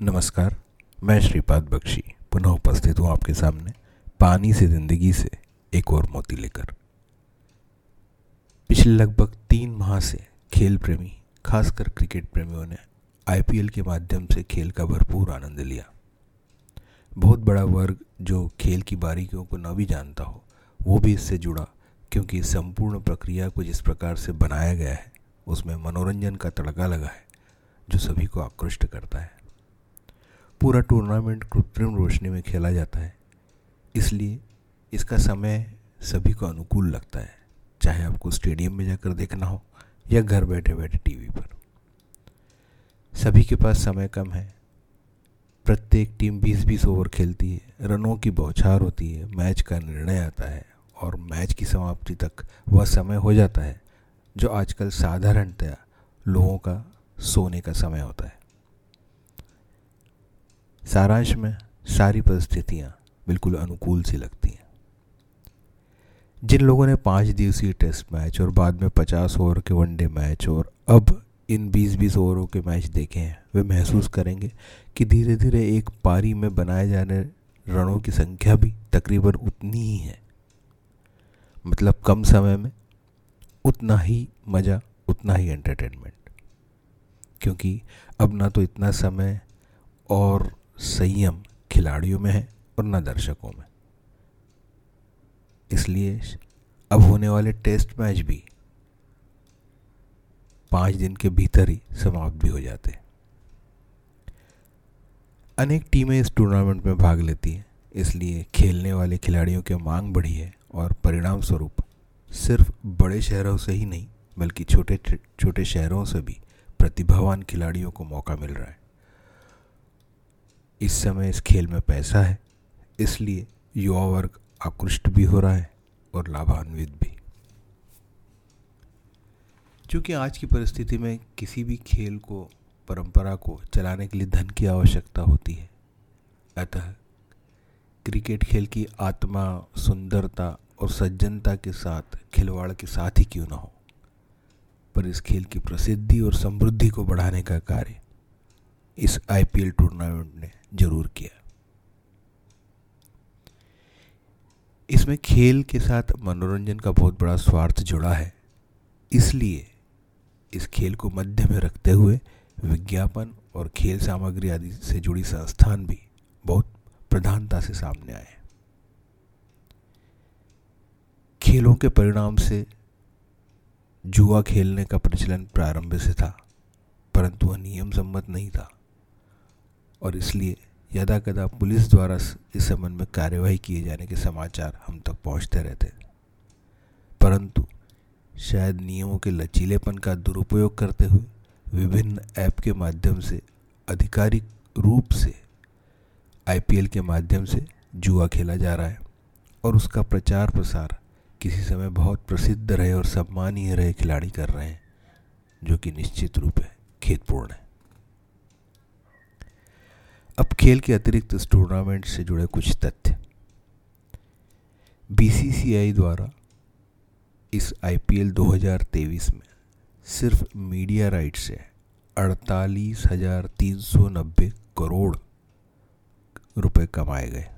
नमस्कार, मैं श्रीपाद बख्शी, पुनः उपस्थित हूँ आपके सामने पानी से ज़िंदगी से एक और मोती लेकर। पिछले लगभग तीन माह से खेल प्रेमी, खासकर क्रिकेट प्रेमियों ने आईपीएल के माध्यम से खेल का भरपूर आनंद लिया। बहुत बड़ा वर्ग जो खेल की बारीकियों को न भी जानता हो, वो भी इससे जुड़ा, क्योंकि संपूर्ण प्रक्रिया को जिस प्रकार से बनाया गया है, उसमें मनोरंजन का तड़का लगा है, जो सभी को आकृष्ट करता है। पूरा टूर्नामेंट कृत्रिम रोशनी में खेला जाता है। इसलिए इसका समय सभी को अनुकूल लगता है, चाहे आपको स्टेडियम में जाकर देखना हो या घर बैठे बैठे टीवी पर। सभी के पास समय कम है। प्रत्येक टीम 20-20 ओवर खेलती है। रनों की बौछार होती है। मैच का निर्णय आता है और मैच की समाप्ति तक वह समय हो जाता है, जो आजकल साधारणतया लोगों का सोने का समय होता है। सारांश में सारी परिस्थितियाँ बिल्कुल अनुकूल सी लगती हैं। जिन लोगों ने पाँच दिवसीय टेस्ट मैच और बाद में पचास ओवर के वनडे मैच और अब इन बीस बीस ओवरों के मैच देखे हैं, वे महसूस करेंगे कि धीरे धीरे एक पारी में बनाए जाने रनों की संख्या भी तकरीबन उतनी ही है। मतलब कम समय में उतना ही मज़ा, उतना ही एंटरटेनमेंट क्योंकि अब ना तो इतना समय और संयम खिलाड़ियों में है और न दर्शकों में। इसलिए अब होने वाले टेस्ट मैच भी पाँच दिन के भीतर ही समाप्त भी हो जाते हैं। अनेक टीमें इस टूर्नामेंट में भाग लेती हैं, इसलिए खेलने वाले खिलाड़ियों की मांग बढ़ी है और परिणाम स्वरूप सिर्फ़ बड़े शहरों से ही नहीं, बल्कि छोटे छोटे शहरों से भी प्रतिभावान खिलाड़ियों को मौका मिल रहा है। इस समय इस खेल में पैसा है, इसलिए युवा वर्ग आकृष्ट भी हो रहा है और लाभान्वित भी। क्योंकि आज की परिस्थिति में किसी भी खेल को, परंपरा को चलाने के लिए धन की आवश्यकता होती है, अतः क्रिकेट खेल की आत्मा, सुंदरता और सज्जनता के साथ, खिलवाड़ के साथ ही क्यों ना हो? पर इस खेल की प्रसिद्धि और समृद्धि को बढ़ाने का कार्य इस आईपीएल टूर्नामेंट ने ज़रूर किया। इसमें खेल के साथ मनोरंजन का बहुत बड़ा स्वार्थ जुड़ा है। इसलिए इस खेल को मध्य में रखते हुए विज्ञापन और खेल सामग्री आदि से जुड़ी संस्थान भी बहुत प्रधानता से सामने आए खेलों के परिणाम से जुआ खेलने का प्रचलन प्रारंभ से था, परंतु वह नियम सम्मत नहीं था। और इसलिए यदा कदा पुलिस द्वारा इस संबंध में कार्यवाही किए जाने के समाचार हम तक पहुँचते रहते परंतु शायद नियमों के लचीलेपन का दुरुपयोग करते हुए विभिन्न ऐप के माध्यम से, आधिकारिक रूप से आईपीएल के माध्यम से जुआ खेला जा रहा है और उसका प्रचार प्रसार किसी समय बहुत प्रसिद्ध रहे और सम्मानीय रहे खिलाड़ी कर रहे हैं, जो कि निश्चित रूप है खेतपूर्ण है। अब खेल के अतिरिक्त इस टूर्नामेंट से जुड़े कुछ तथ्य। बीसीसीआई द्वारा इस आईपीएल 2023 में सिर्फ़ मीडिया राइट से अड़तालीस हज़ार तीन सौ नब्बे करोड़ रुपए कमाए गए।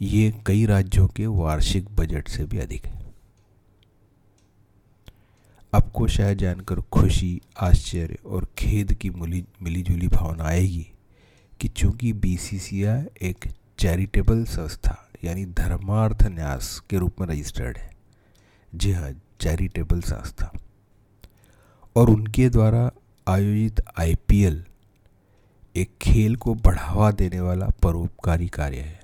ये कई राज्यों के वार्षिक बजट से भी अधिक है। आपको शायद जानकर खुशी, आश्चर्य और खेद की मिली जुली भावना आएगी कि चूँकि बीसीसीआई एक चैरिटेबल संस्था, यानी धर्मार्थ न्यास के रूप में रजिस्टर्ड है। जी हाँ चैरिटेबल संस्था। और उनके द्वारा आयोजित आईपीएल एक खेल को बढ़ावा देने वाला परोपकारी कार्य है।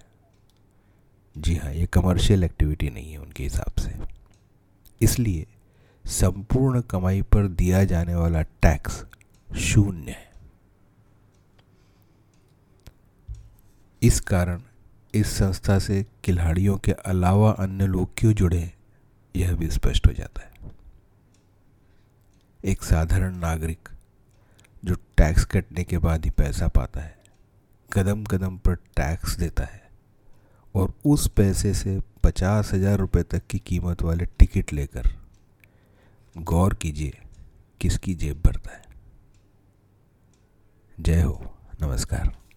जी हाँ ये कमर्शियल एक्टिविटी नहीं है उनके हिसाब से। इसलिए संपूर्ण कमाई पर दिया जाने वाला टैक्स शून्य है। इस कारण इस संस्था से खिलाड़ियों के अलावा अन्य लोग क्यों जुड़े यह भी स्पष्ट हो जाता है। एक साधारण नागरिक जो टैक्स कटने के बाद ही पैसा पाता है कदम कदम पर टैक्स देता है और उस पैसे से पचास हज़ार रुपये तक की कीमत वाले टिकट लेकर गौर कीजिए किसकी जेब भरता है। जय हो नमस्कार।